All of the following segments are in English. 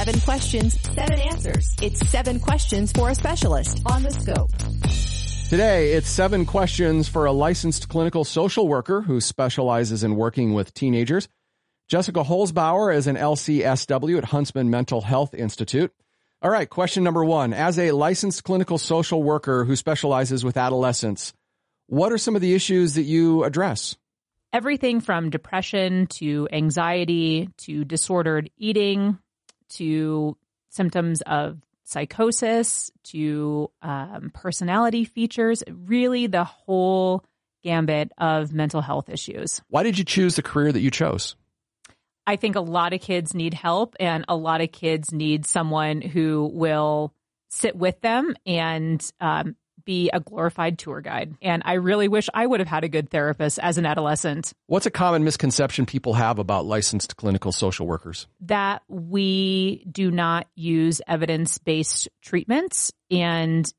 Seven questions, seven answers. It's seven questions for a specialist on the scope. Today, it's seven questions for a licensed clinical social worker who specializes in working with teenagers. Jessica Holzbauer is an LCSW at Huntsman Mental Health Institute. All right, question number one. As a licensed clinical social worker who specializes with adolescents, what are some of the issues that you address? Everything from depression to anxiety to disordered eating to symptoms of psychosis to um, personality features, really the whole gambit of mental health issues. Why did you choose the career that you chose? I think a lot of kids need help and a lot of kids need someone who will sit with them and um, be a glorified tour guide. And I really wish I would have had a good therapist as an adolescent. What's a common misconception people have about licensed clinical social workers? That we do not use evidence based treatments and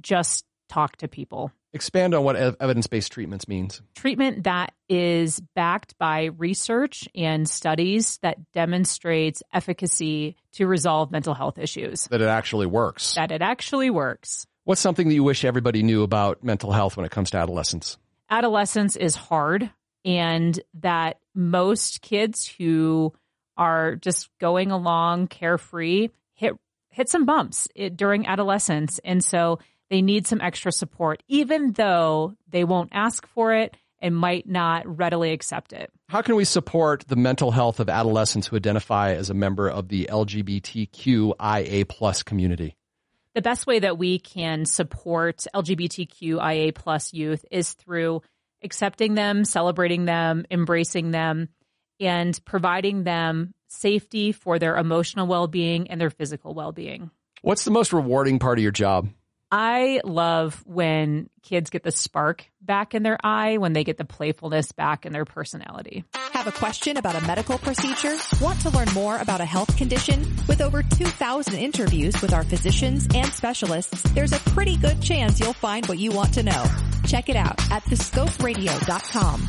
just talk to people. Expand on what evidence based treatments means. Treatment that is backed by research and studies that demonstrates efficacy to resolve mental health issues. That it actually works. That it actually works. What's something that you wish everybody knew about mental health when it comes to adolescence? Adolescence is hard, and that most kids who are just going along carefree hit hit some bumps eh, during adolescence, and so they need some extra support, even though they won't ask for it and might not readily accept it. How can we support the mental health of adolescents who identify as a member of the LGBTQIA plus community? The best way that we can support LGBTQIA plus youth is through accepting them, celebrating them, embracing them, and providing them safety for their emotional well-being and their physical well-being. What's the most rewarding part of your job? I love when kids get the spark back in their eye, when they get the playfulness back in their personality. Have a question about a medical procedure? Want to learn more about a health condition? With over 2,000 interviews with our physicians and specialists, there's a pretty good chance you'll find what you want to know. Check it out at thescoperadio.com.